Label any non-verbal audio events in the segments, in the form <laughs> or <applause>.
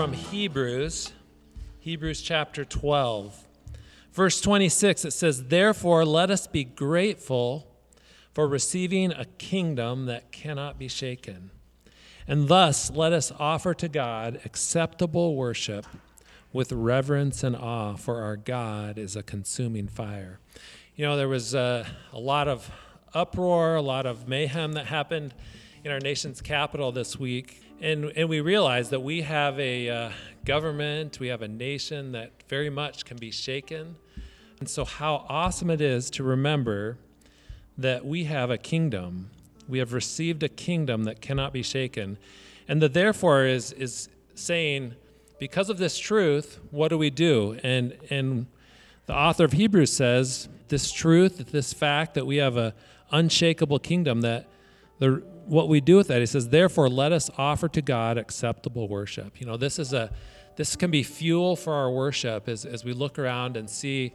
from Hebrews, Hebrews chapter 12. Verse 26, it says, Therefore, let us be grateful for receiving a kingdom that cannot be shaken. And thus, let us offer to God acceptable worship with reverence and awe, for our God is a consuming fire. You know, there was a, a lot of uproar, a lot of mayhem that happened in our nation's capital this week. And, and we realize that we have a uh, government, we have a nation that very much can be shaken. And so, how awesome it is to remember that we have a kingdom. We have received a kingdom that cannot be shaken. And that therefore is, is saying, because of this truth, what do we do? And, and the author of Hebrews says, this truth, this fact that we have a unshakable kingdom, that the, what we do with that, he says, therefore, let us offer to God acceptable worship. You know, this is a this can be fuel for our worship as, as we look around and see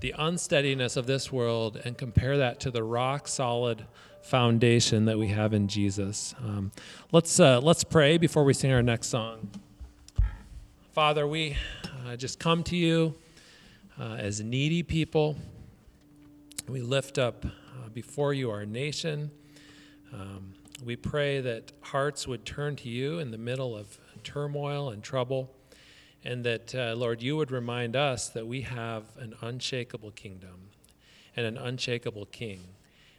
the unsteadiness of this world and compare that to the rock solid foundation that we have in Jesus. Um, let's uh, let's pray before we sing our next song. Father, we uh, just come to you uh, as needy people. We lift up uh, before you our nation. Um, we pray that hearts would turn to you in the middle of turmoil and trouble, and that, uh, Lord, you would remind us that we have an unshakable kingdom and an unshakable king.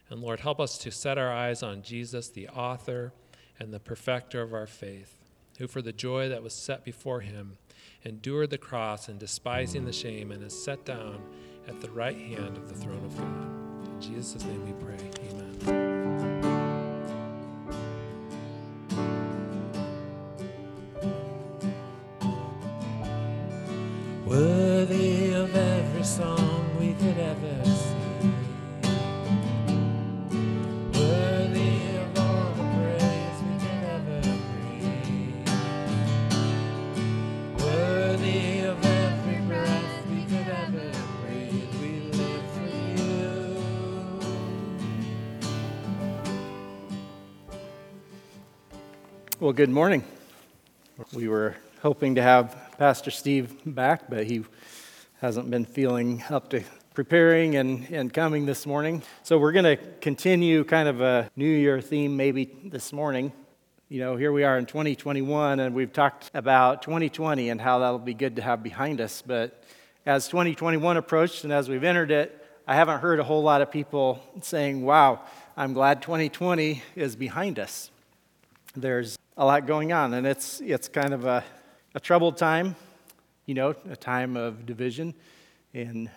And Lord, help us to set our eyes on Jesus, the author and the perfecter of our faith, who for the joy that was set before him endured the cross and despising the shame and is set down at the right hand of the throne of God. In Jesus' name we pray. Amen. Well, good morning. We were hoping to have Pastor Steve back, but he hasn't been feeling up to preparing and, and coming this morning. So we're going to continue kind of a New Year theme maybe this morning. You know, here we are in 2021, and we've talked about 2020 and how that'll be good to have behind us. But as 2021 approached and as we've entered it, I haven't heard a whole lot of people saying, wow, I'm glad 2020 is behind us. There's a lot going on, and it's, it's kind of a, a troubled time, you know, a time of division in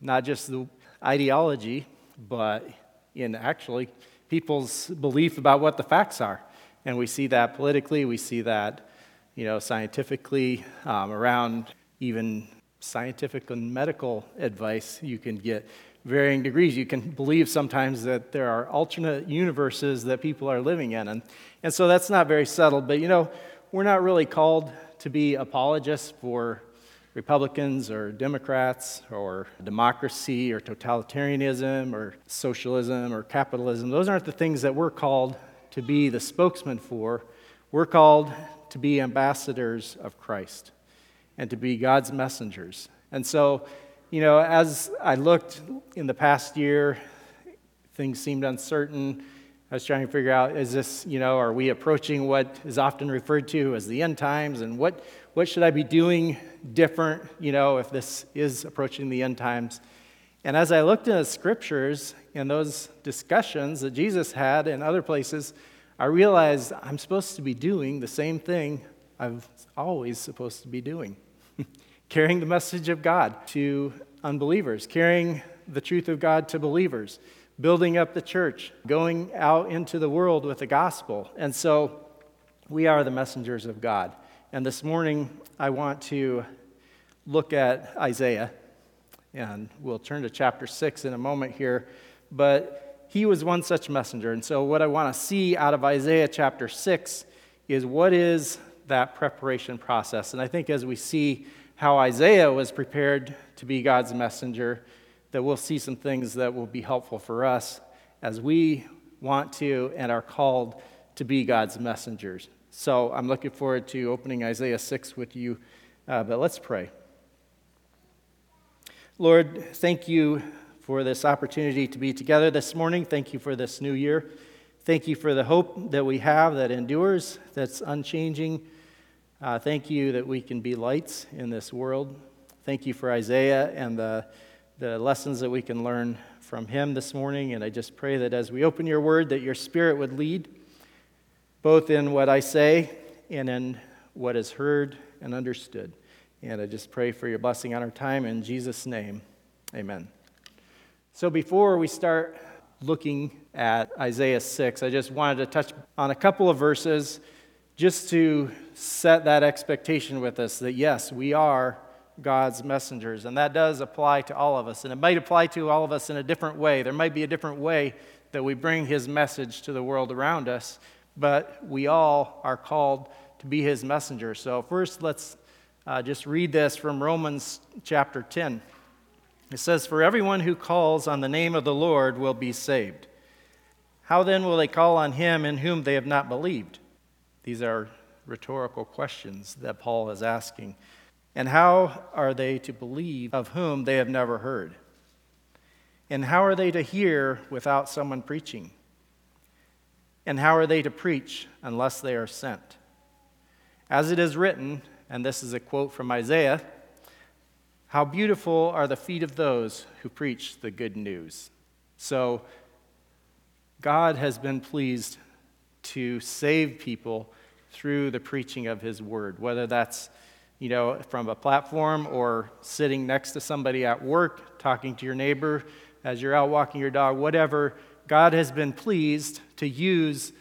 not just the ideology, but in actually people's belief about what the facts are. And we see that politically, we see that, you know, scientifically, um, around even scientific and medical advice, you can get varying degrees. You can believe sometimes that there are alternate universes that people are living in. And, and so that's not very settled. But, you know, we're not really called to be apologists for Republicans or Democrats or democracy or totalitarianism or socialism or capitalism. Those aren't the things that we're called to be the spokesman for. We're called to be ambassadors of Christ and to be God's messengers. And so, you know, as I looked in the past year, things seemed uncertain. I was trying to figure out is this, you know, are we approaching what is often referred to as the end times? And what, what should I be doing different, you know, if this is approaching the end times? And as I looked in the scriptures and those discussions that Jesus had in other places, I realized I'm supposed to be doing the same thing I've always supposed to be doing carrying the message of God to unbelievers, carrying the truth of God to believers building up the church, going out into the world with the gospel. And so we are the messengers of God. And this morning, I want to look at Isaiah, and we'll turn to chapter 6 in a moment here. But he was one such messenger. And so, what I want to see out of Isaiah chapter 6 is what is that preparation process. And I think as we see how Isaiah was prepared to be God's messenger, that we'll see some things that will be helpful for us as we want to and are called to be God's messengers. So I'm looking forward to opening Isaiah 6 with you. Uh, but let's pray. Lord, thank you for this opportunity to be together this morning. Thank you for this new year. Thank you for the hope that we have that endures, that's unchanging. Uh, thank you that we can be lights in this world. Thank you for Isaiah and the, the lessons that we can learn from him this morning. And I just pray that as we open your word, that your spirit would lead both in what I say and in what is heard and understood. And I just pray for your blessing on our time in Jesus' name. Amen. So before we start looking at Isaiah 6, I just wanted to touch on a couple of verses just to set that expectation with us that yes, we are God's messengers. And that does apply to all of us. And it might apply to all of us in a different way. There might be a different way that we bring his message to the world around us, but we all are called to be his messenger. So, first, let's uh, just read this from Romans chapter 10. It says, For everyone who calls on the name of the Lord will be saved. How then will they call on him in whom they have not believed? These are rhetorical questions that Paul is asking. And how are they to believe of whom they have never heard? And how are they to hear without someone preaching? And how are they to preach unless they are sent? As it is written, and this is a quote from Isaiah how beautiful are the feet of those who preach the good news. So, God has been pleased to save people through the preaching of his word, whether that's you know, from a platform or sitting next to somebody at work, talking to your neighbor as you're out walking your dog, whatever, God has been pleased to use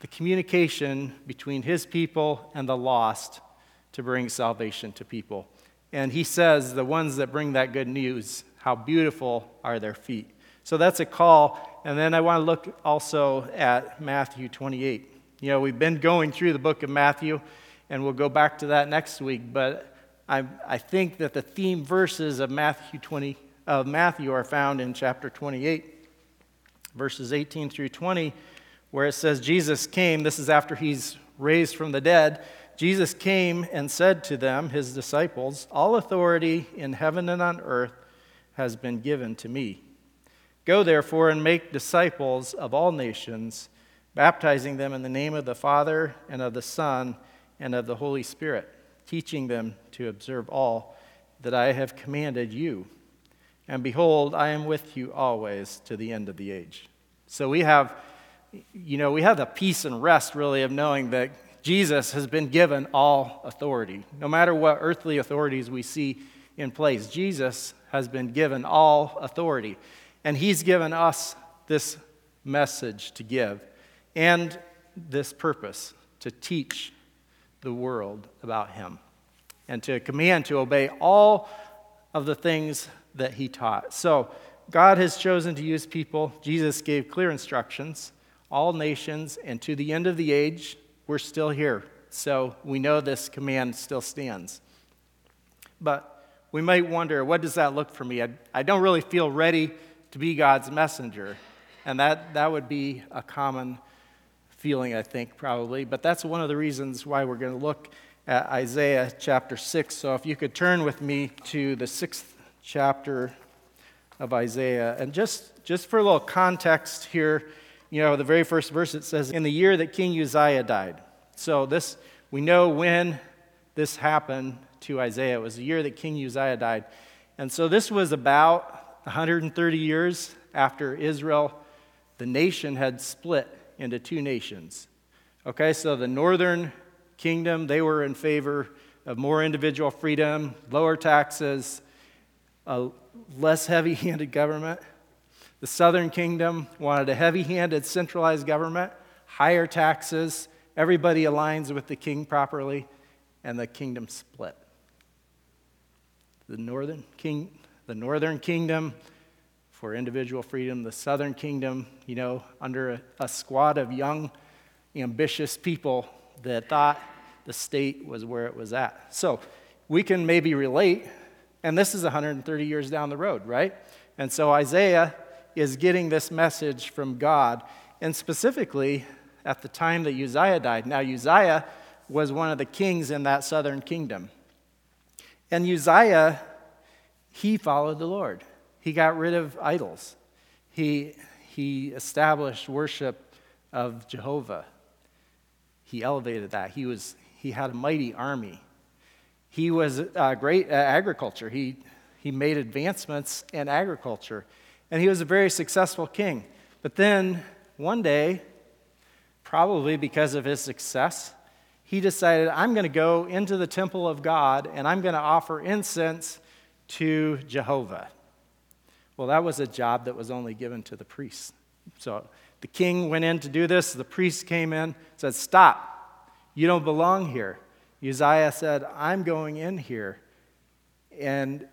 the communication between his people and the lost to bring salvation to people. And he says, the ones that bring that good news, how beautiful are their feet. So that's a call. And then I want to look also at Matthew 28. You know, we've been going through the book of Matthew, and we'll go back to that next week, but I, I think that the theme verses of Matthew 20 of Matthew are found in chapter 28, verses 18 through 20, where it says, Jesus came, this is after he's raised from the dead. Jesus came and said to them, his disciples, All authority in heaven and on earth has been given to me. Go therefore and make disciples of all nations, baptizing them in the name of the Father and of the Son and of the Holy Spirit, teaching them to observe all that I have commanded you. And behold, I am with you always to the end of the age. So we have, you know, we have the peace and rest really of knowing that Jesus has been given all authority. No matter what earthly authorities we see in place, Jesus has been given all authority. And he's given us this message to give and this purpose to teach the world about him and to command to obey all of the things that he taught. So, God has chosen to use people. Jesus gave clear instructions, all nations, and to the end of the age, we're still here. So we know this command still stands. But we might wonder, what does that look for me? I, I don't really feel ready to be God's messenger. And that, that would be a common feeling, I think, probably. But that's one of the reasons why we're going to look at Isaiah chapter 6. So if you could turn with me to the sixth chapter of Isaiah. And just, just for a little context here, you know, the very first verse it says, In the year that King Uzziah died. So this, we know when this happened to Isaiah. It was the year that King Uzziah died. And so this was about 130 years after Israel, the nation had split into two nations. Okay, so the northern kingdom, they were in favor of more individual freedom, lower taxes, a less heavy handed <laughs> government. The southern kingdom wanted a heavy handed centralized government, higher taxes, everybody aligns with the king properly, and the kingdom split. The northern, king, the northern kingdom for individual freedom, the southern kingdom, you know, under a, a squad of young, ambitious people that thought the state was where it was at. So we can maybe relate, and this is 130 years down the road, right? And so Isaiah is getting this message from God. And specifically, at the time that Uzziah died. Now, Uzziah was one of the kings in that southern kingdom. And Uzziah, he followed the Lord. He got rid of idols. He, he established worship of Jehovah. He elevated that. He, was, he had a mighty army. He was uh, great at agriculture. He, he made advancements in agriculture. And he was a very successful king. But then one day, probably because of his success, he decided, I'm going to go into the temple of God and I'm going to offer incense to Jehovah. Well, that was a job that was only given to the priests. So the king went in to do this. The priest came in, said, Stop. You don't belong here. Uzziah said, I'm going in here. And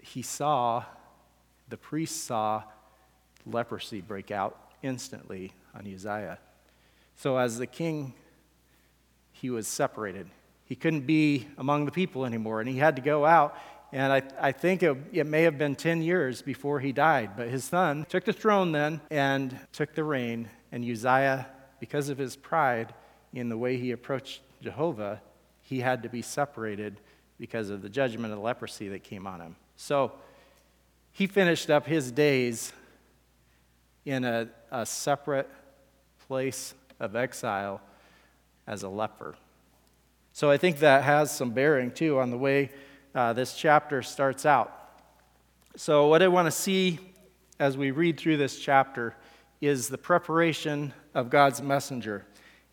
he saw, the priest saw leprosy break out instantly on Uzziah. So as the king he was separated. He couldn't be among the people anymore, and he had to go out. And I, I think it, it may have been 10 years before he died. But his son took the throne then and took the reign. And Uzziah, because of his pride in the way he approached Jehovah, he had to be separated because of the judgment of leprosy that came on him. So he finished up his days in a, a separate place of exile as a leper. So I think that has some bearing too on the way uh, this chapter starts out. So, what I want to see as we read through this chapter is the preparation of God's messenger.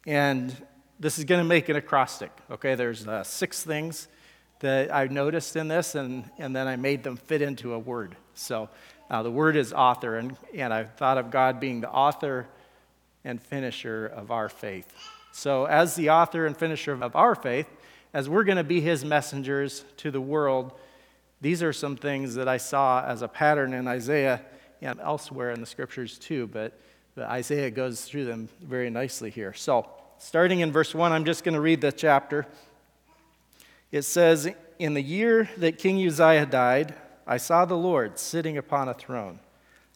And this is going to make an acrostic. Okay, there's uh, six things that I noticed in this, and, and then I made them fit into a word. So, uh, the word is author, and, and I thought of God being the author and finisher of our faith. So, as the author and finisher of our faith, as we're going to be his messengers to the world, these are some things that I saw as a pattern in Isaiah and elsewhere in the scriptures too, but, but Isaiah goes through them very nicely here. So, starting in verse 1, I'm just going to read the chapter. It says, In the year that King Uzziah died, I saw the Lord sitting upon a throne,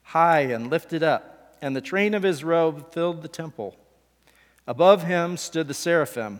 high and lifted up, and the train of his robe filled the temple. Above him stood the seraphim.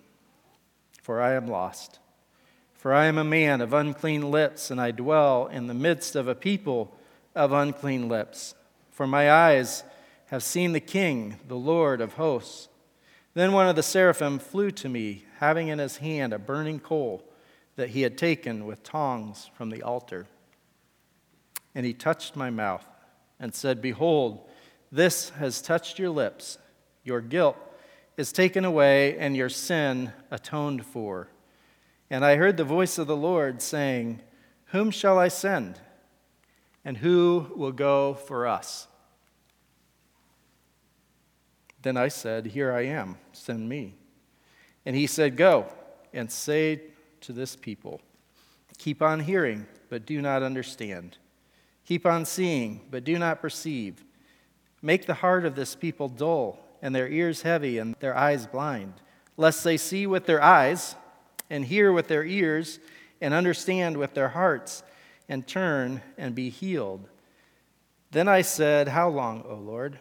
for I am lost. For I am a man of unclean lips, and I dwell in the midst of a people of unclean lips. For my eyes have seen the King, the Lord of hosts. Then one of the seraphim flew to me, having in his hand a burning coal that he had taken with tongs from the altar. And he touched my mouth and said, Behold, this has touched your lips. Your guilt is taken away and your sin atoned for. And I heard the voice of the Lord saying, Whom shall I send? And who will go for us? Then I said, Here I am, send me. And he said, Go and say to this people, Keep on hearing, but do not understand. Keep on seeing, but do not perceive. Make the heart of this people dull and their ears heavy and their eyes blind, lest they see with their eyes and hear with their ears and understand with their hearts and turn and be healed. Then I said, How long, O Lord?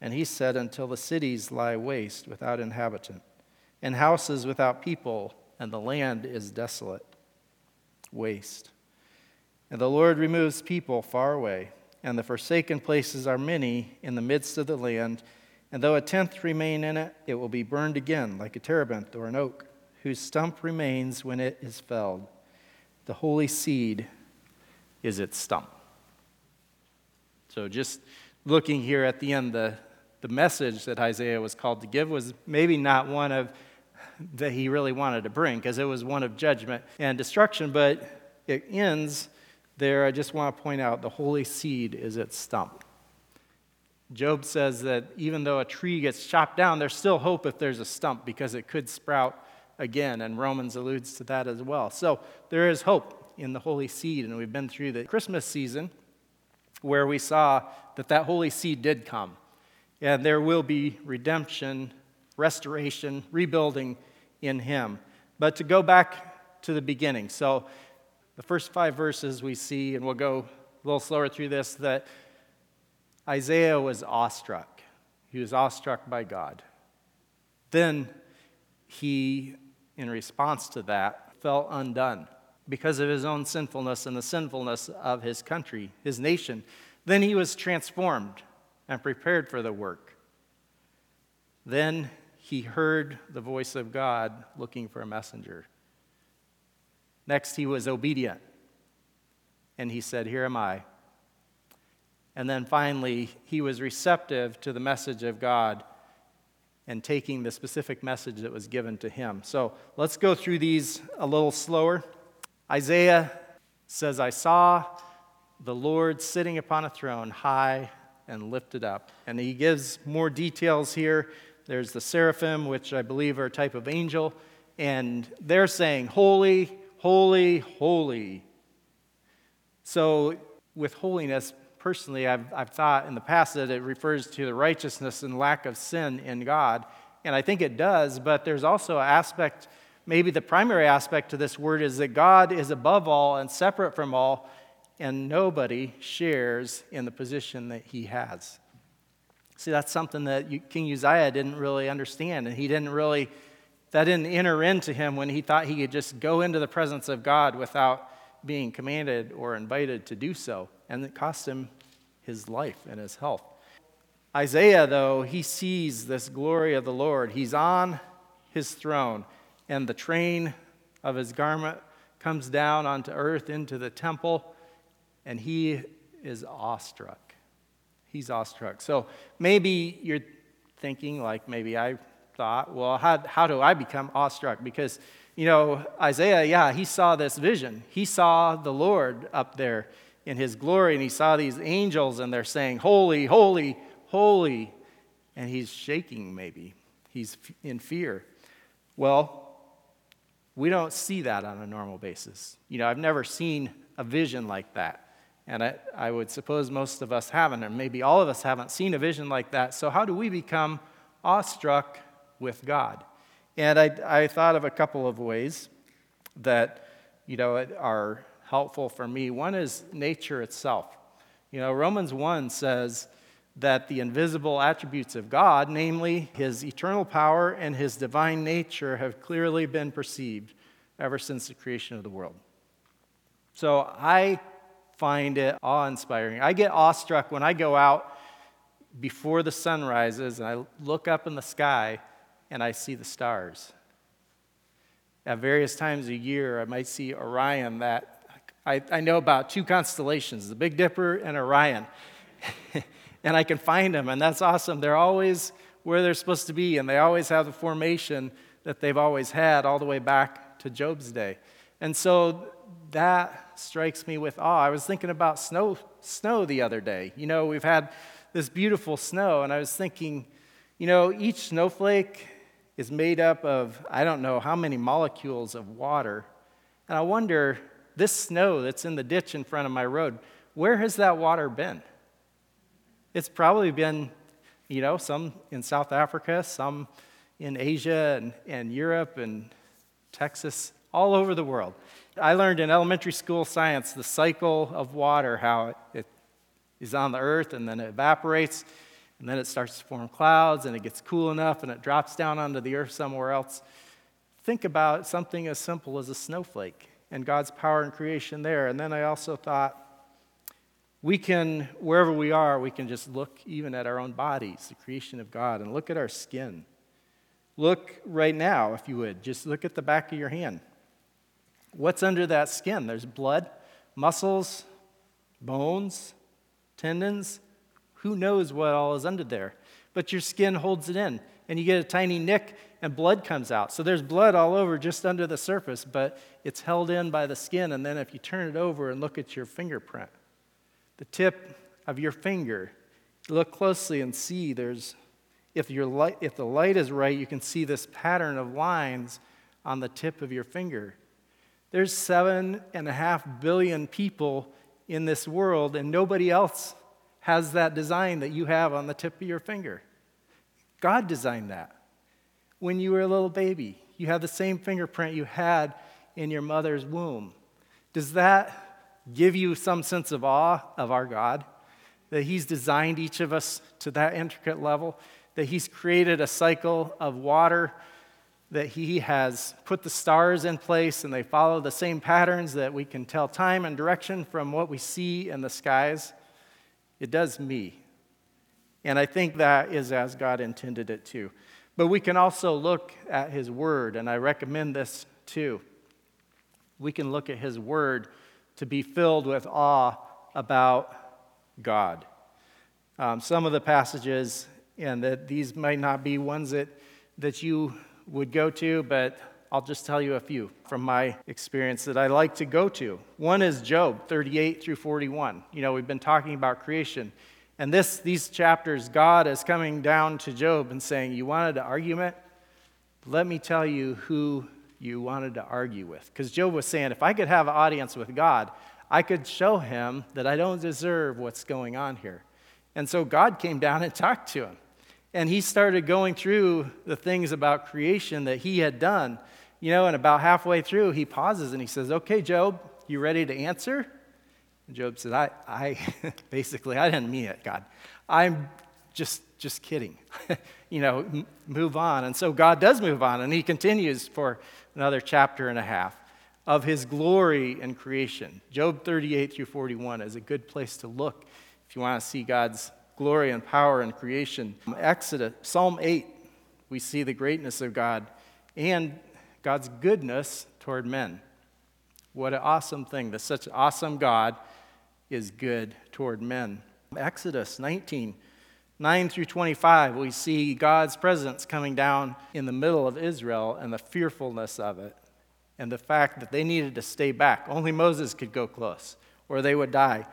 And he said, Until the cities lie waste without inhabitant, and houses without people, and the land is desolate. Waste. And the Lord removes people far away, and the forsaken places are many in the midst of the land and though a tenth remain in it, it will be burned again, like a terebinth or an oak, whose stump remains when it is felled. The holy seed is its stump. So, just looking here at the end, the, the message that Isaiah was called to give was maybe not one of that he really wanted to bring, because it was one of judgment and destruction, but it ends there. I just want to point out the holy seed is its stump. Job says that even though a tree gets chopped down, there's still hope if there's a stump because it could sprout again. And Romans alludes to that as well. So there is hope in the holy seed. And we've been through the Christmas season where we saw that that holy seed did come. And there will be redemption, restoration, rebuilding in Him. But to go back to the beginning, so the first five verses we see, and we'll go a little slower through this, that Isaiah was awestruck. He was awestruck by God. Then he, in response to that, felt undone because of his own sinfulness and the sinfulness of his country, his nation. Then he was transformed and prepared for the work. Then he heard the voice of God looking for a messenger. Next, he was obedient. And he said, Here am I. And then finally, he was receptive to the message of God and taking the specific message that was given to him. So let's go through these a little slower. Isaiah says, I saw the Lord sitting upon a throne, high and lifted up. And he gives more details here. There's the seraphim, which I believe are a type of angel, and they're saying, Holy, holy, holy. So, with holiness, personally, I've, I've thought in the past that it refers to the righteousness and lack of sin in God. And I think it does, but there's also an aspect, maybe the primary aspect to this word is that God is above all and separate from all, and nobody shares in the position that he has. See, that's something that King Uzziah didn't really understand, and he didn't really, that didn't enter into him when he thought he could just go into the presence of God without being commanded or invited to do so. And it cost him his life and his health. Isaiah, though, he sees this glory of the Lord. He's on his throne, and the train of his garment comes down onto earth into the temple and he is awestruck. He's awestruck. So maybe you're thinking, like maybe I thought, well, how, how do I become awestruck? Because, you know, Isaiah, yeah, he saw this vision. He saw the Lord up there in his glory, and he saw these angels, and they're saying, Holy, holy, holy. And he's shaking, maybe. He's in fear. Well, we don't see that on a normal basis. You know, I've never seen a vision like that. And I, I would suppose most of us haven't, or maybe all of us haven't seen a vision like that. So, how do we become awestruck with God? And I, I thought of a couple of ways that, you know, are helpful for me. One is nature itself. You know, Romans 1 says that the invisible attributes of God, namely his eternal power and his divine nature, have clearly been perceived ever since the creation of the world. So I find it awe inspiring. I get awestruck when I go out before the sun rises and I look up in the sky and I see the stars. At various times a year, I might see Orion that I, I know about two constellations, the Big Dipper and Orion. <laughs> and I can find them, and that's awesome. They're always where they're supposed to be, and they always have the formation that they've always had all the way back to Job's day. And so that strikes me with awe. I was thinking about snow, snow the other day. You know, we've had this beautiful snow, and I was thinking, you know, each snowflake is made up of, I don't know how many molecules of water. And I wonder, this snow that's in the ditch in front of my road, where has that water been? It's probably been, you know, some in South Africa, some in Asia and, and Europe and Texas, all over the world. I learned in elementary school science the cycle of water, how it is on the earth and then it evaporates, and then it starts to form clouds and it gets cool enough and it drops down onto the earth somewhere else. Think about something as simple as a snowflake and God's power in creation there. And then I also thought, we can, wherever we are, we can just look even at our own bodies, the creation of God, and look at our skin. Look right now, if you would, just look at the back of your hand. What's under that skin? There's blood, muscles, bones, tendons. Who knows what all is under there? But your skin holds it in, and you get a tiny nick, and blood comes out. So there's blood all over just under the surface, but it's held in by the skin. And then if you turn it over and look at your fingerprint, the tip of your finger Look closely and see there's, if, your light, if the light is right, you can see this pattern of lines on the tip of your finger. There's seven and a half billion people in this world, and nobody else has that design that you have on the tip of your finger. God designed that. When you were a little baby, you have the same fingerprint you had in your mother's womb. Does that give you some sense of awe of our God? That He's designed each of us to that intricate level? That He's created a cycle of water? That He has put the stars in place and they follow the same patterns that we can tell time and direction from what we see in the skies? It does me. And I think that is as God intended it to. But we can also look at His Word, and I recommend this too we can look at His Word to be filled with awe about God. Um, some of the passages, and that these might not be ones that, that you would go to, but I'll just tell you a few from my experience that I like to go to. One is Job 38 through 41. You know, we've been talking about creation. And this, these chapters, God is coming down to Job and saying, You wanted an argument? Let me tell you who you wanted to argue with. Because Job was saying, if I could have an audience with God, I could show him that I don't deserve what's going on here. And so God came down and <laughs> talked to him. And he started going through the things about creation that he had done. You know, and about halfway through, he pauses and he says, Okay, Job, you ready to answer? And Job says, I, I <laughs> basically, I didn't mean it, God. I'm just, just kidding. <laughs> you know, move on. And so God does move on, and he continues for another chapter and a half of his glory and creation. Job 38 through 41 is a good place to look if you want to see God's glory and power in creation. Exodus, Psalm 8, we see the greatness of God and God's goodness toward men. What an awesome thing that such an awesome God is good toward men. Exodus 19, 9 through 25, we see God's presence coming down in the middle of Israel and the fearfulness of it, and the fact that they needed to stay back. Only Moses could go close, or they would die.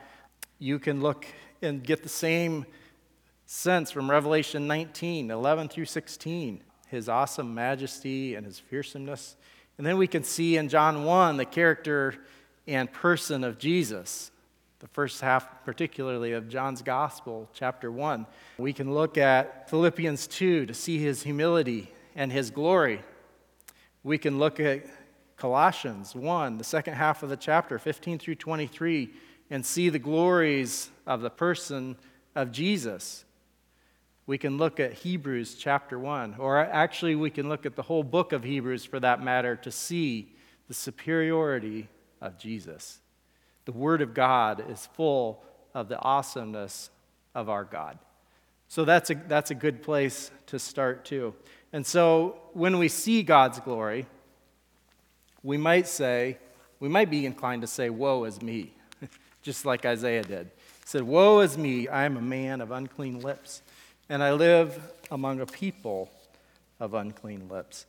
You can look and get the same sense from Revelation 19 11 through 16, his awesome majesty and his fearsomeness. And then we can see in John 1 the character and person of Jesus the first half, particularly of John's Gospel, chapter 1. We can look at Philippians 2 to see his humility and his glory. We can look at Colossians 1, the second half of the chapter, 15 through 23, and see the glories of the person of Jesus. We can look at Hebrews chapter 1, or actually, we can look at the whole book of Hebrews for that matter to see the superiority of Jesus. The Word of God is full of the awesomeness of our God. So that's a, that's a good place to start, too. And so when we see God's glory, we might say, we might be inclined to say, Woe is me, <laughs> just like Isaiah did. He said, Woe is me, I am a man of unclean lips, and I live among a people of unclean lips.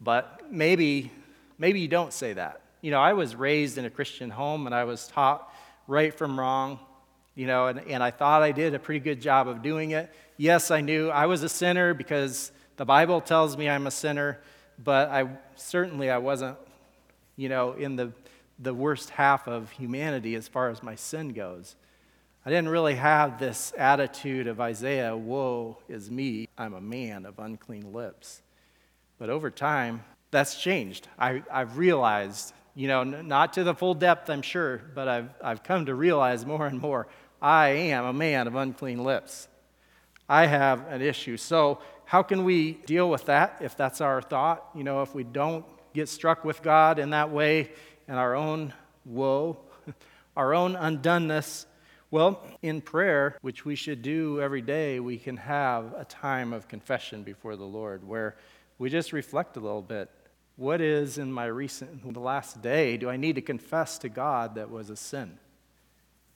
But maybe, maybe you don't say that you know, I was raised in a Christian home and I was taught right from wrong, you know, and, and I thought I did a pretty good job of doing it. Yes, I knew I was a sinner because the Bible tells me I'm a sinner, but I certainly I wasn't, you know, in the, the worst half of humanity as far as my sin goes. I didn't really have this attitude of Isaiah, woe is me, I'm a man of unclean lips. But over time, that's changed. I, I've realized you know, not to the full depth, I'm sure, but I've, I've come to realize more and more I am a man of unclean lips. I have an issue. So, how can we deal with that if that's our thought? You know, if we don't get struck with God in that way and our own woe, <laughs> our own undoneness, well, in prayer, which we should do every day, we can have a time of confession before the Lord where we just reflect a little bit what is in my recent, the last day, do I need to confess to God that was a sin?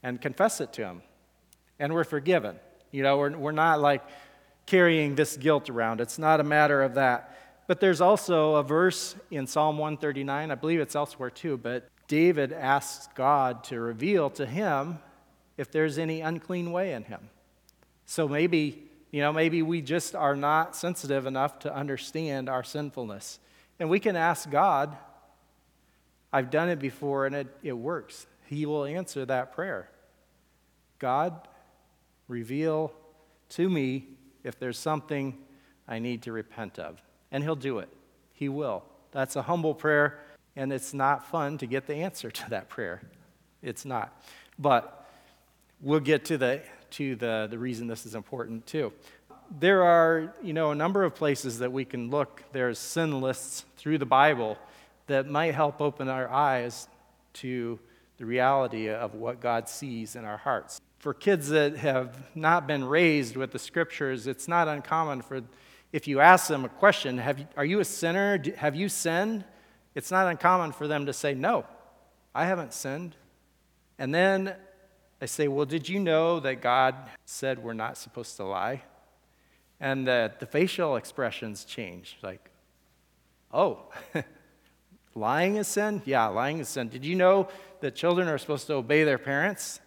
And confess it to Him. And we're forgiven. You know, we're, we're not like carrying this guilt around. It's not a matter of that. But there's also a verse in Psalm 139, I believe it's elsewhere too, but David asks God to reveal to him if there's any unclean way in him. So maybe, you know, maybe we just are not sensitive enough to understand our sinfulness. And we can ask God, I've done it before and it, it works. He will answer that prayer. God, reveal to me if there's something I need to repent of. And He'll do it. He will. That's a humble prayer, and it's not fun to get the answer <laughs> to that prayer. It's not. But we'll get to the to the, the reason this is important too. There are, you know, a number of places that we can look. There's sin lists through the Bible that might help open our eyes to the reality of what God sees in our hearts. For kids that have not been raised with the scriptures, it's not uncommon for if you ask them a question, have you, are you a sinner? Have you sinned? It's not uncommon for them to say, No, I haven't sinned. And then I say, Well, did you know that God said we're not supposed to lie? And that the facial expressions change. Like, oh, <laughs> lying is sin? Yeah, lying is sin. Did you know that children are supposed to obey their parents?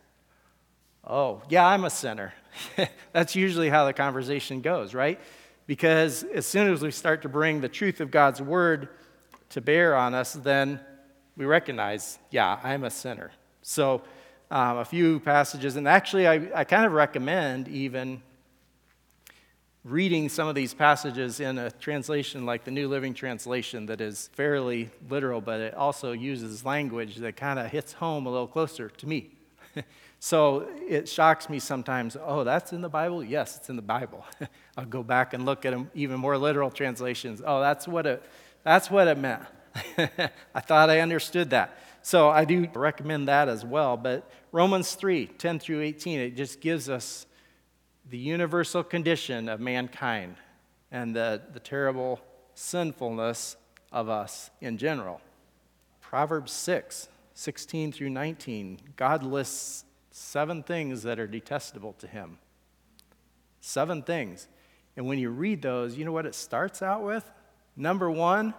Oh, yeah, I'm a sinner. <laughs> That's usually how the conversation goes, right? Because as soon as we start to bring the truth of God's word to bear on us, then we recognize, yeah, I'm a sinner. So, um, a few passages, and actually, I, I kind of recommend even reading some of these passages in a translation like the New Living Translation that is fairly literal, but it also uses language that kind of hits home a little closer to me. <laughs> so it shocks me sometimes oh, that's in the Bible? Yes, it's in the Bible. <laughs> I'll go back and look at even more literal translations. Oh, that's what it, that's what it meant. <laughs> I thought I understood that. So I do recommend that as well. But Romans 3 10 through 18, it just gives us the universal condition of mankind and the, the terrible sinfulness of us in general. Proverbs 6 16 through 19, God lists seven things that are detestable to him. Seven things. And when you read those, you know what it starts out with? Number one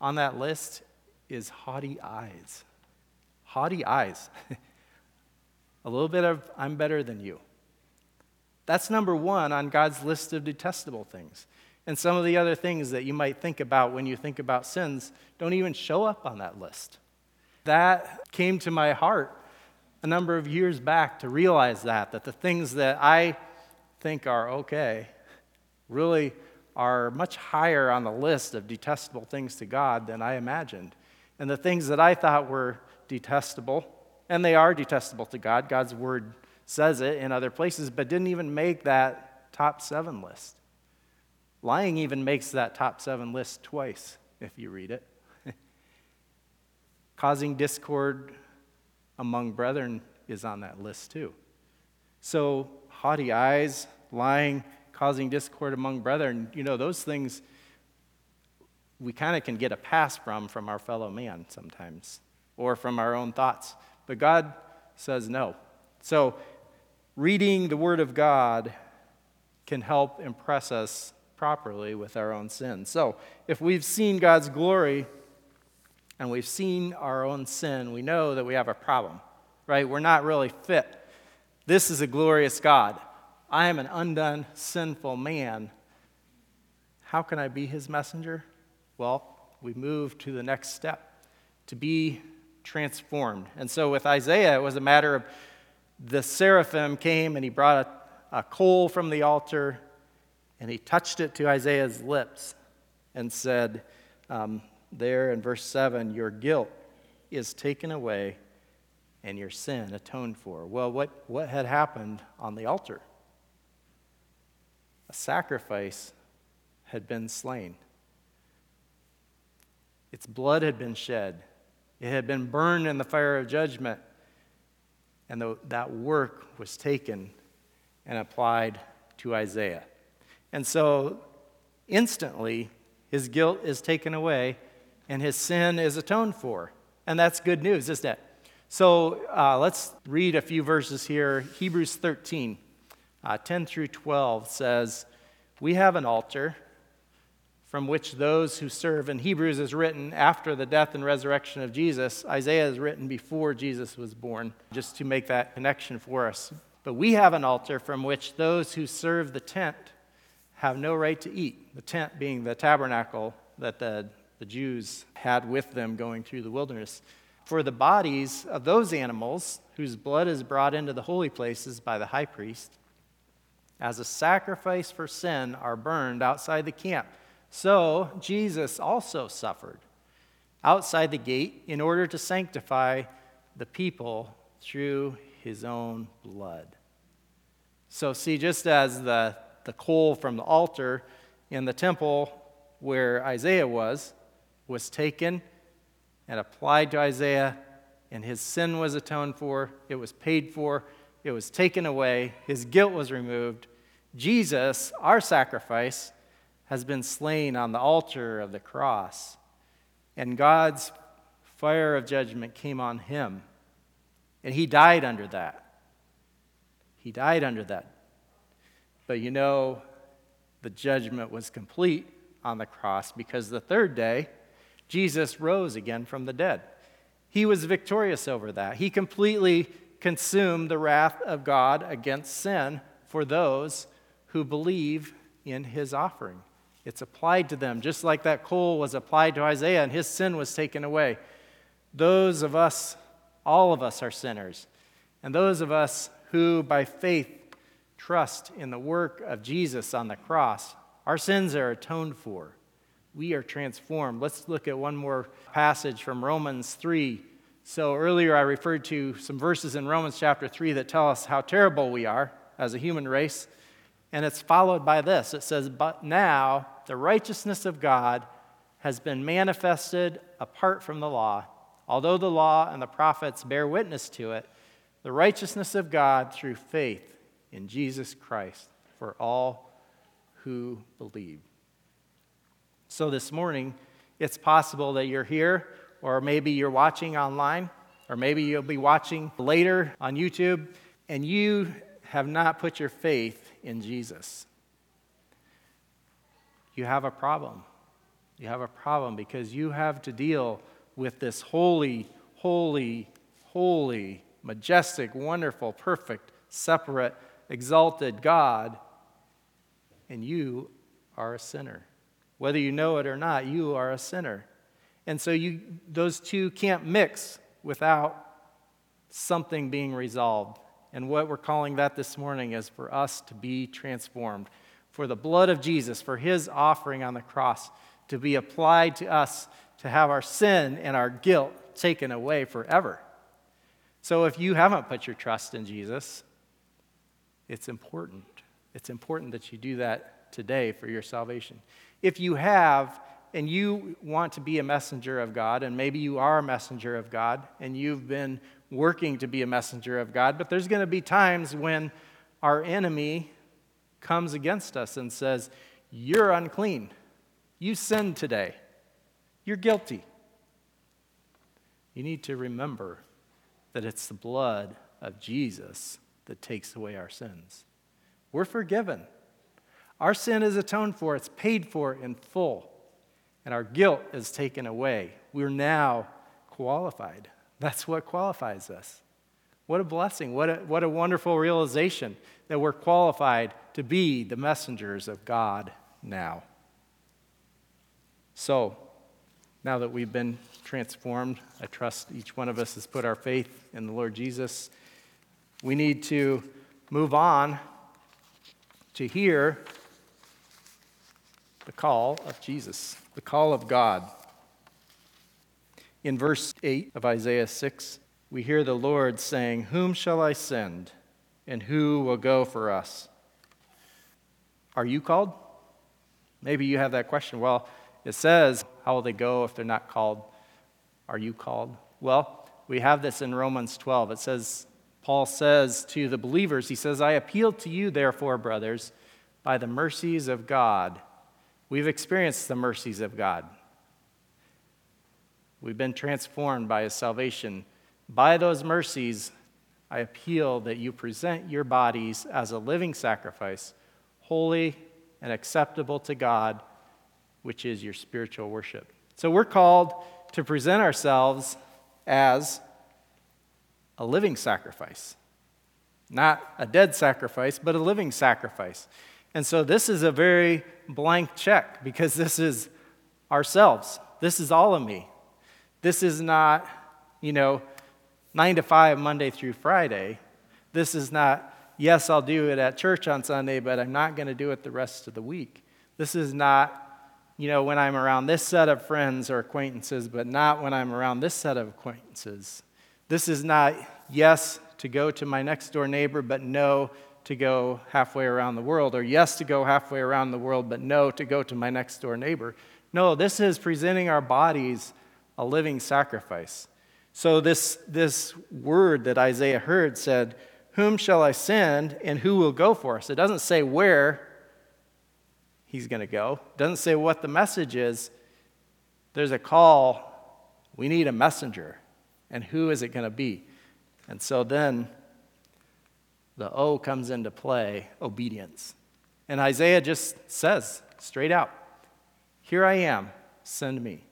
on that list is haughty eyes. Haughty eyes. <laughs> a little bit of, I'm better than you. That's number one on God's list of detestable things. And some of the other things that you might think about when you think about sins don't even show up on that list. That came to my heart a number of years back to realize that, that the things that I think are okay really are much higher on the list of detestable things to God than I imagined. And the things that I thought were detestable, and they are detestable to God, God's word says it in other places, but didn't even make that top seven list. Lying even makes that top seven list twice if you read it. <laughs> Causing discord among brethren is on that list too. So, haughty eyes, lying, causing discord among brethren, you know, those things we kind of can get a pass from from our fellow man sometimes or from our own thoughts. But God says no. So, reading the Word of God can help impress us properly with our own sin. So, if we've seen God's glory and we've seen our own sin, we know that we have a problem, right? We're not really fit. This is a glorious God. I am an undone, sinful man. How can I be his messenger? Well, we move to the next step to be transformed. And so with Isaiah, it was a matter of the seraphim came and he brought a, a coal from the altar and he touched it to Isaiah's lips and said, um, there in verse 7, your guilt is taken away and your sin atoned for. Well, what, what had happened on the altar? A sacrifice had been slain. Its blood had been shed, it had been burned in the fire of judgment, and the, that work was taken and applied to Isaiah. And so, instantly, his guilt is taken away and his sin is atoned for. And that's good news, isn't it? So uh, let's read a few verses here. Hebrews 13, uh, 10 through 12 says, We have an altar from which those who serve. In Hebrews is written after the death and resurrection of Jesus. Isaiah is written before Jesus was born, just to make that connection for us. But we have an altar from which those who serve the tent have no right to eat. The tent being the tabernacle that the, the Jews had with them going through the wilderness. For the bodies of those animals whose blood is brought into the holy places by the high priest, as a sacrifice for sin, are burned outside the camp. So Jesus also suffered outside the gate in order to sanctify the people through his own blood. So, see, just as the, the coal from the altar in the temple where Isaiah was, was taken and applied to Isaiah, and his sin was atoned for, it was paid for, it was taken away, his guilt was removed. Jesus, our sacrifice, has been slain on the altar of the cross, and God's fire of judgment came on him, and he died under that. He died under that. But you know, the judgment was complete on the cross because the third day, Jesus rose again from the dead. He was victorious over that. He completely consumed the wrath of God against sin for those who believe in his offering. It's applied to them, just like that coal was applied to Isaiah and his sin was taken away. Those of us, all of us are sinners. And those of us who, by faith, trust in the work of Jesus on the cross, our sins are atoned for. We are transformed. Let's look at one more passage from Romans 3. So, earlier I referred to some verses in Romans chapter 3 that tell us how terrible we are as a human race. And it's followed by this it says, But now the righteousness of God has been manifested apart from the law. Although the law and the prophets bear witness to it, the righteousness of God through faith in Jesus Christ for all who believe. So this morning, it's possible that you're here, or maybe you're watching online, or maybe you'll be watching later on YouTube, and you have not put your faith in Jesus. You have a problem. You have a problem because you have to deal with this holy, holy, holy majestic, wonderful, perfect, separate, exalted God, and you are a sinner. Whether you know it or not, you are a sinner. And so you, those two can't mix without something being resolved. And what we're calling that this morning is for us to be transformed, for the blood of Jesus, for his offering on the cross to be applied to us, to have our sin and our guilt taken away forever. So if you haven't put your trust in Jesus, it's important. It's important that you do that today for your salvation. If you have, and you want to be a messenger of God, and maybe you are a messenger of God, and you've been working to be a messenger of God, but there's going to be times when our enemy comes against us and says, You're unclean. You sinned today. You're guilty. You need to remember that it's the blood of Jesus that takes away our sins. We're forgiven. Our sin is atoned for, it's paid for in full, and our guilt is taken away. We're now qualified. That's what qualifies us. What a blessing. What a, what a wonderful realization that we're qualified to be the messengers of God now. So, now that we've been transformed, I trust each one of us has put our faith in the Lord Jesus. We need to move on to hear the call of Jesus, the call of God. In verse 8 of Isaiah 6, we hear the Lord saying, Whom shall I send, and who will go for us? Are you called? Maybe you have that question. Well, it says, How will they go if they're not called? Are you called? Well, we have this in Romans 12. It says, Paul says to the believers, He says, I appeal to you, therefore, brothers, by the mercies of God. We've experienced the mercies of God. We've been transformed by His salvation. By those mercies, I appeal that you present your bodies as a living sacrifice, holy and acceptable to God which is your spiritual worship. So we're called to present ourselves as a living sacrifice. not a dead sacrifice, but a living sacrifice. And so this is a very blank check because this is ourselves. This is all of me. This is not, you know, nine to five, Monday through Friday. This is not, yes, I'll do it at church on Sunday, but I'm not going to do it the rest of the week. This is not, you know, when I'm around this set of friends or acquaintances, but not when I'm around this set of acquaintances. This is not, yes, to go to my next door neighbor, but no to go halfway around the world, or yes to go halfway around the world, but no to go to my next door neighbor. No, this is presenting our bodies a living sacrifice. So, this, this word that Isaiah heard said, Whom shall I send and who will go for us? It doesn't say where he's going to go, it doesn't say what the message is. There's a call. We need a messenger. And who is it going to be? And so then the O comes into play obedience. And Isaiah just says straight out, Here I am, send me.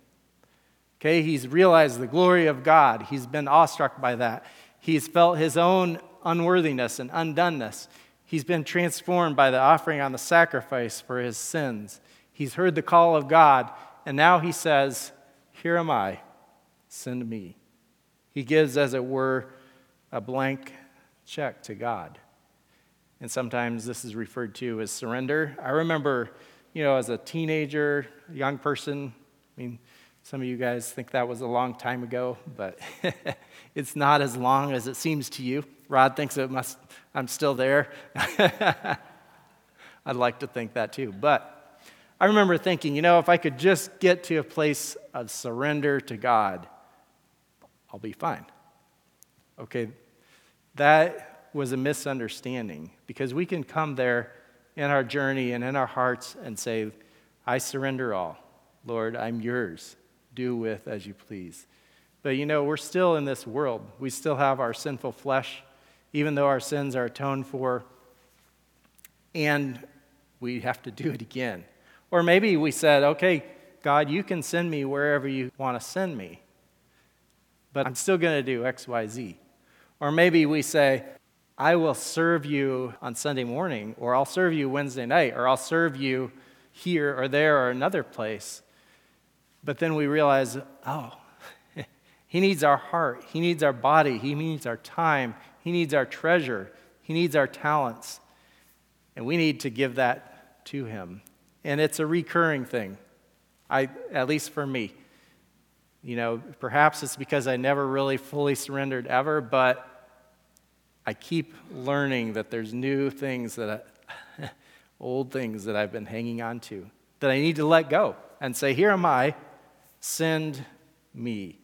Okay, he's realized the glory of God. He's been awestruck by that. He's felt his own unworthiness and undoneness. He's been transformed by the offering on the sacrifice for his sins. He's heard the call of God, and now he says, Here am I, send me. He gives, as it were, a blank check to God. And sometimes this is referred to as surrender. I remember, you know, as a teenager, young person, I mean, some of you guys think that was a long time ago, but <laughs> it's not as long as it seems to you. Rod thinks it must, I'm still there. <laughs> I'd like to think that too. But I remember thinking, you know, if I could just get to a place of surrender to God, I'll be fine. Okay, that was a misunderstanding because we can come there in our journey and in our hearts and say, I surrender all. Lord, I'm yours. Do with as you please. But you know, we're still in this world. We still have our sinful flesh, even though our sins are atoned for, and we have to do it again. Or maybe we said, okay, God, you can send me wherever you want to send me, but I'm still going to do X, Y, Z. Or maybe we say, I will serve you on Sunday morning, or I'll serve you Wednesday night, or I'll serve you here or there or another place. But then we realize, oh, <laughs> he needs our heart, he needs our body, he needs our time, he needs our treasure, he needs our talents. And we need to give that to him. And it's a recurring thing. I at least for me. You know, perhaps it's because I never really fully surrendered ever, but I keep learning that there's new things that I, <laughs> old things that I've been hanging on to that I need to let go and say, Here am I, send me.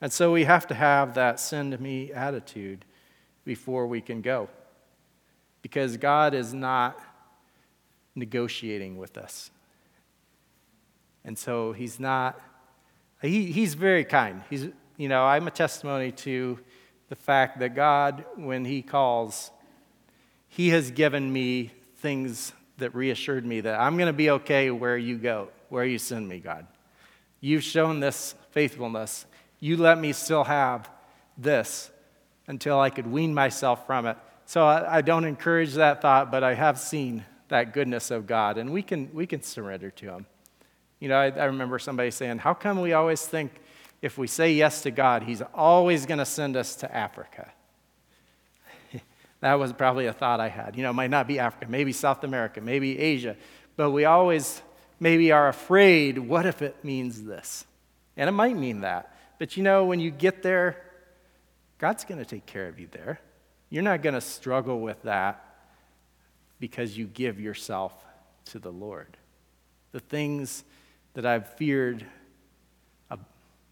And so we have to have that send me attitude before we can go. Because God is not negotiating with us. And so he's not he, he's very kind. He's, you know, I'm a testimony to the fact that God, when He calls, He has given me things that reassured me that I'm going to be okay where you go, where you send me, God. You've shown this faithfulness. You let me still have this until I could wean myself from it. So I, I don't encourage that thought, but I have seen that goodness of God, and we can, we can surrender to Him. You know, I, I remember somebody saying, How come we always think if we say yes to God, He's always going to send us to Africa? <laughs> that was probably a thought I had. You know, it might not be Africa, maybe South America, maybe Asia, but we always maybe are afraid what if it means this? And it might mean that. But you know, when you get there, God's going to take care of you there. You're not going to struggle with that because you give yourself to the Lord. The things that I've feared, uh,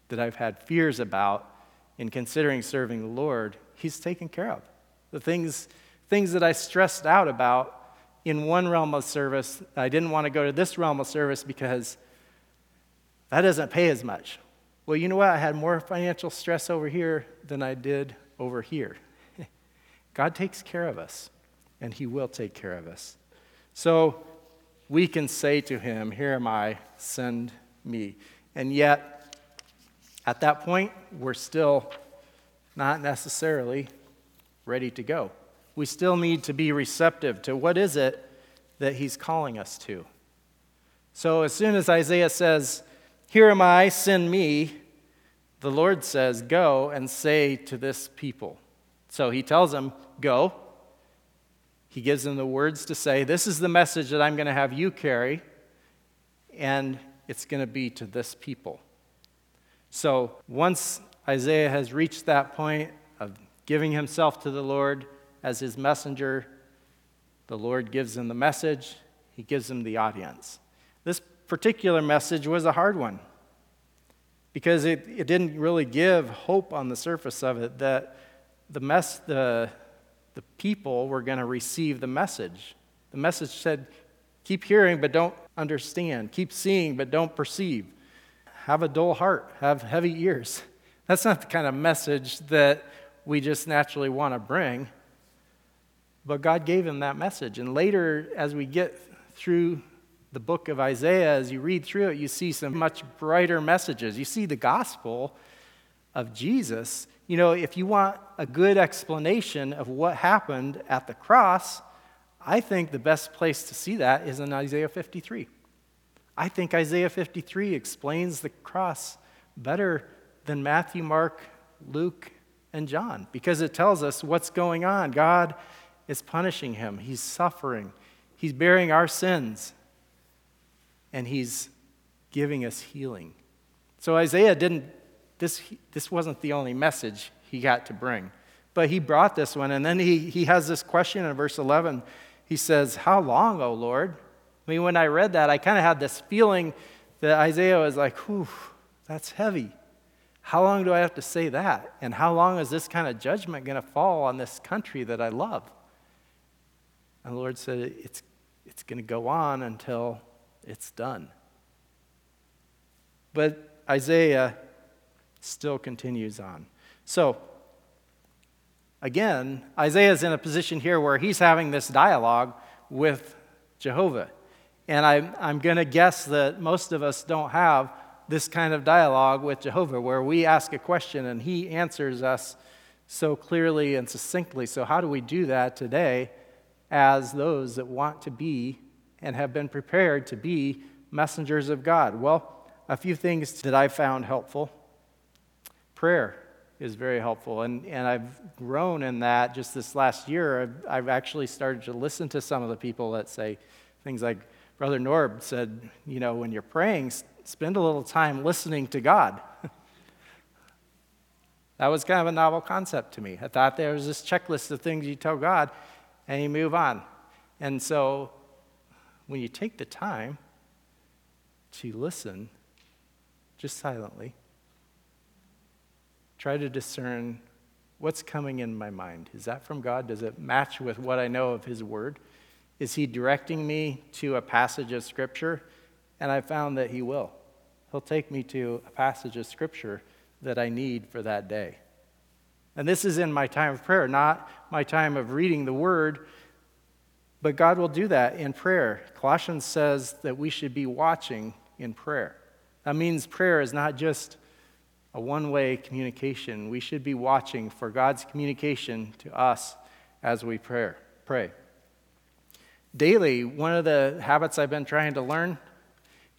that I've had fears about in considering serving the Lord, He's taken care of. The things, things that I stressed out about in one realm of service, I didn't want to go to this realm of service because that doesn't pay as much. Well, you know what? I had more financial stress over here than I did over here. <laughs> God takes care of us, and He will take care of us. So, we can say to him, Here am I, send me. And yet, at that point, we're still not necessarily ready to go. We still need to be receptive to what is it that he's calling us to. So as soon as Isaiah says, Here am I, send me, the Lord says, Go and say to this people. So he tells them, Go. He gives them the words to say, This is the message that I'm going to have you carry, and it's going to be to this people. So once Isaiah has reached that point of giving himself to the Lord as his messenger, the Lord gives him the message, he gives him the audience. This particular message was a hard one because it, it didn't really give hope on the surface of it that the, mess, the, the people were going to receive the message. The message said, keep hearing but don't understand, keep seeing but don't perceive, have a dull heart, have heavy ears. <laughs> That's not the kind of message that we just naturally want to bring. But God gave him that message. And later, as we get through the book of Isaiah, as you read through it, you see some much brighter messages. You see the gospel of Jesus. You know, if you want a good explanation of what happened at the cross, I think the best place to see that is in Isaiah 53. I think Isaiah 53 explains the cross better than Matthew, Mark, Luke, and John because it tells us what's going on. God is punishing him, he's suffering, he's bearing our sins and he's giving us healing. So Isaiah didn't, this, this wasn't the only message he got to bring, but he brought this one. And then he, he has this question in verse 11. He says, How long, O Lord? I mean, when I read that, I kind of had this feeling that Isaiah was like, Whew, that's heavy. How long do I have to say that? And how long is this kind of judgment going to fall on this country that I love? And the Lord said, It's, it's going to go on until it's done. But Isaiah still continues on. So, again, Isaiah is in a position here where he's having this dialogue with Jehovah. And I, I'm going to guess that most of us don't have this kind of dialogue with Jehovah where we ask a question and he answers us so clearly and succinctly. So, how do we do that today as those that want to be and have been prepared to be messengers of God? Well, a few things that I found helpful. Prayer is very helpful, and, and I've grown in that just this last year. I've, I've actually started to listen to some of the people that say things like, Brother Norb said, you know, when you're praying, spend a little time listening to God. <laughs> that was kind of a novel concept to me. I thought there was this checklist of things you tell God and you move on. And so when you take the time to listen, just silently, try to discern what's coming in my mind. Is that from God? Does it match with what I know of His Word? Is He directing me to a passage of Scripture? And I found that He will. He'll take me to a passage of Scripture that I need for that day. And this is in my time of prayer, not my time of reading the Word but God will do that in prayer. Colossians says that we should be watching in prayer. That means prayer is not just a one way communication. We should be watching for God's communication to us as we pray. pray. Daily, one of the habits I've been trying to learn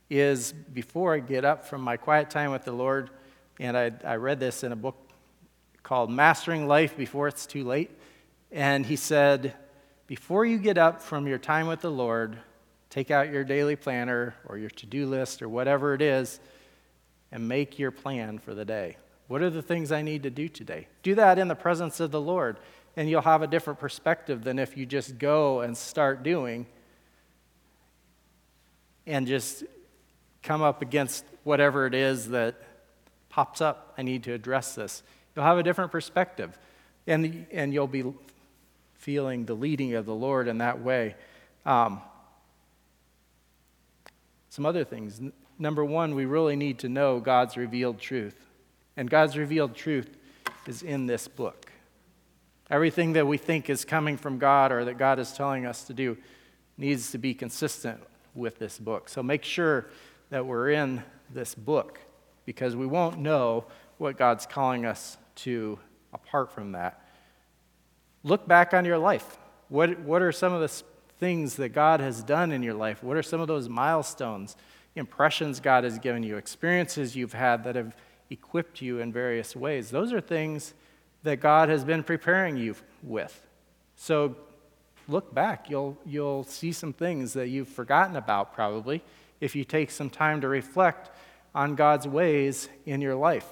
is before I get up from my quiet time with the Lord, and I, I read this in a book called Mastering Life Before It's Too Late. And he said, before you get up from your time with the Lord, take out your daily planner or your to do list or whatever it is and make your plan for the day. What are the things I need to do today? Do that in the presence of the Lord, and you'll have a different perspective than if you just go and start doing and just come up against whatever it is that pops up. I need to address this. You'll have a different perspective, and, and you'll be feeling the leading of the Lord in that way. Um, some other things. Number one, we really need to know God's revealed truth. And God's revealed truth is in this book. Everything that we think is coming from God or that God is telling us to do needs to be consistent with this book. So make sure that we're in this book because we won't know what God's calling us to apart from that. Look back on your life. What, what are some of the things that God has done in your life? What are some of those milestones, impressions God has given you, experiences you've had that have equipped you in various ways? Those are things that God has been preparing you with. So look back. You'll, you'll see some things that you've forgotten about probably if you take some time to reflect on God's ways in your life.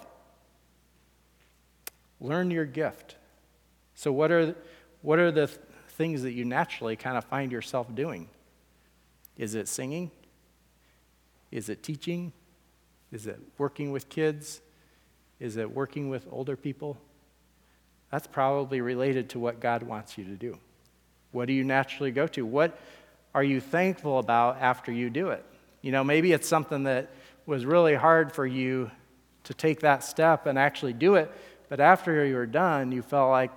Learn your gift. So, what are, what are the things that you naturally kind of find yourself doing? Is it singing? Is it teaching? Is it working with kids? Is it working with older people? That's probably related to what God wants you to do. What do you naturally go to? What are you thankful about after you do it? You know, maybe it's something that was really hard for you to take that step and actually do it, but after you were done, you felt like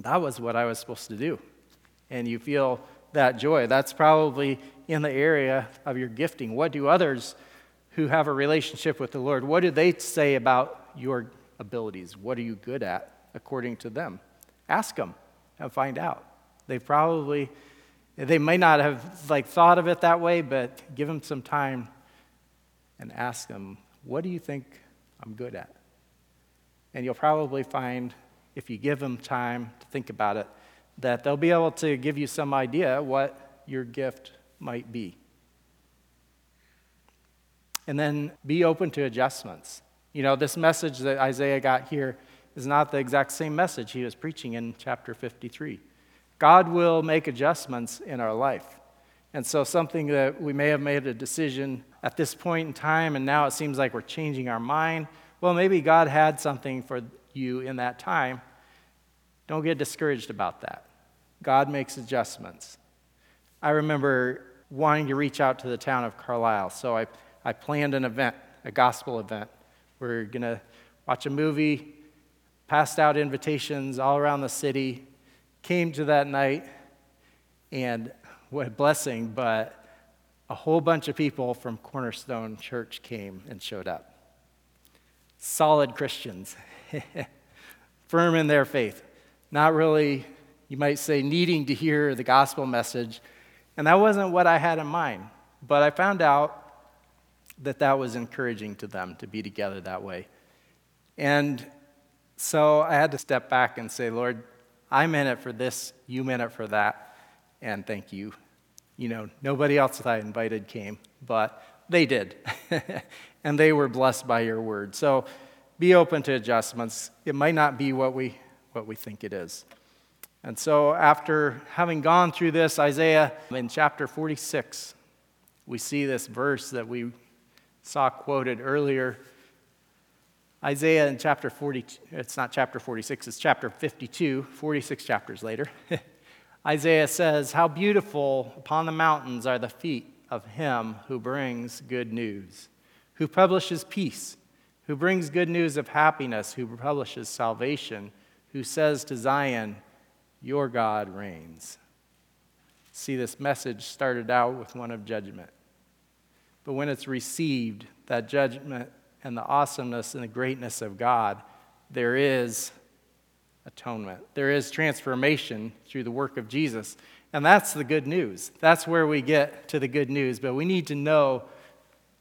that was what I was supposed to do. And you feel that joy. That's probably in the area of your gifting. What do others who have a relationship with the Lord, what do they say about your abilities? What are you good at according to them? Ask them and find out. They probably they may not have like thought of it that way, but give them some time and ask them, "What do you think I'm good at?" And you'll probably find if you give them time to think about it that they'll be able to give you some idea what your gift might be. And then be open to adjustments. You know, this message that Isaiah got here is not the exact same message he was preaching in chapter 53. God will make adjustments in our life. And so, something that we may have made a decision at this point in time, and now it seems like we're changing our mind. Well, maybe God had something for you in that time. Don't get discouraged about that. God makes adjustments. I remember wanting to reach out to the town of Carlisle, so I, I planned an event, a gospel event. We're going to watch a movie, passed out invitations all around the city, came to that night, and what a blessing, but a whole bunch of people from Cornerstone Church came and showed up. Solid Christians, <laughs> <laughs> firm in their faith, not really, you might say, needing to hear the gospel message. And that wasn't what I had in mind. But I found out that that was encouraging to them to be together that way. And so I had to step back and say, Lord, I'm in it for this, you in it for that, and thank you. You know, nobody else that I invited came, but they did. <laughs> and they were blessed by your word. So be open to adjustments. It might not be what we, what we think it is. And so, after having gone through this, Isaiah in chapter 46, we see this verse that we saw quoted earlier Isaiah in chapter 40, it's not chapter 46, it's chapter 52, 46 chapters later. <laughs> Isaiah says, How beautiful upon the mountains are the feet of him who brings good news, who publishes peace, who brings good news of happiness, who publishes salvation, who says to Zion, Your God reigns. See, this message started out with one of judgment. But when it's received, that judgment and the awesomeness and the greatness of God, there is atonement. There is transformation through the work of Jesus. And that's the good news. That's where we get to the good news. But we need to know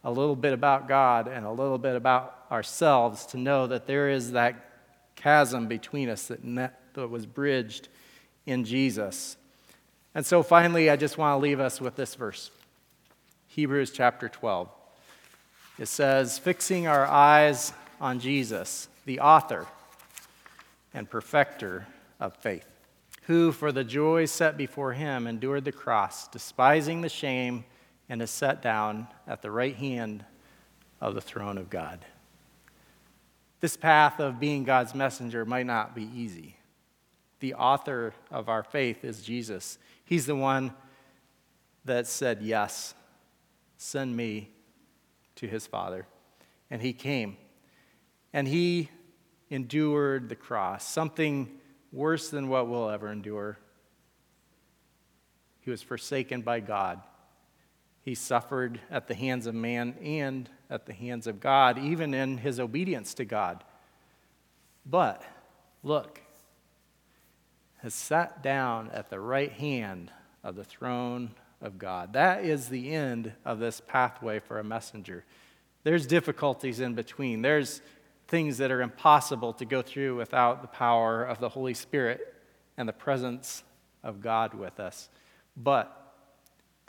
a little bit about God and a little bit about ourselves to know that there is that chasm between us that, that was bridged in Jesus. And so finally, I just want to leave us with this verse Hebrews chapter 12. It says, fixing our eyes on Jesus, the author and perfecter of faith, who for the joy set before him endured the cross, despising the shame, and is set down at the right hand of the throne of God. This path of being God's messenger might not be easy. The author of our faith is Jesus. He's the one that said, Yes, send me to his Father. And he came. And he endured the cross, something worse than what we'll ever endure. He was forsaken by God. He suffered at the hands of man and at the hands of God, even in his obedience to God. But look, has sat down at the right hand of the throne of God. That is the end of this pathway for a messenger. There's difficulties in between. There's things that are impossible to go through without the power of the Holy Spirit and the presence of God with us. But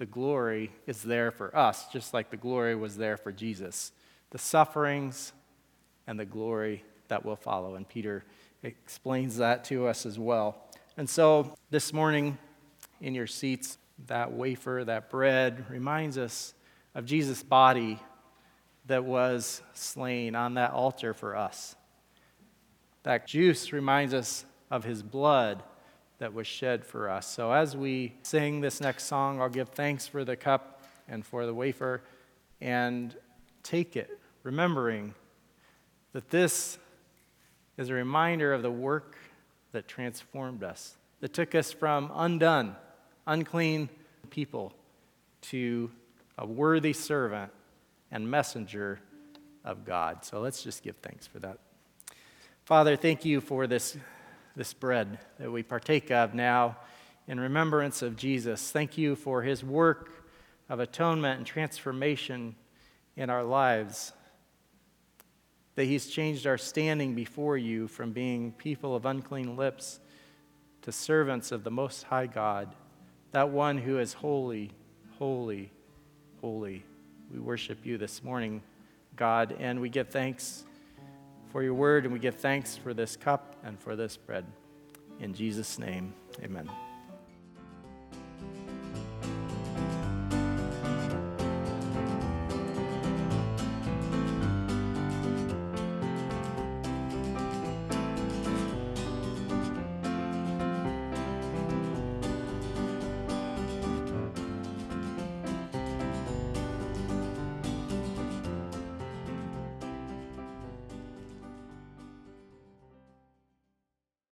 the glory is there for us, just like the glory was there for Jesus. The sufferings and the glory that will follow. And Peter explains that to us as well. And so this morning in your seats, that wafer, that bread, reminds us of Jesus' body that was slain on that altar for us. That juice reminds us of his blood that was shed for us. So as we sing this next song, I'll give thanks for the cup and for the wafer and take it, remembering that this is a reminder of the work that transformed us, that took us from undone, unclean people to a worthy servant and messenger of God. So let's just give thanks for that. Father, thank you for this, this bread that we partake of now in remembrance of Jesus. Thank you for his work of atonement and transformation in our lives. That he's changed our standing before you from being people of unclean lips to servants of the Most High God, that one who is holy, holy, holy. We worship you this morning, God, and we give thanks for your word, and we give thanks for this cup and for this bread. In Jesus' name, amen.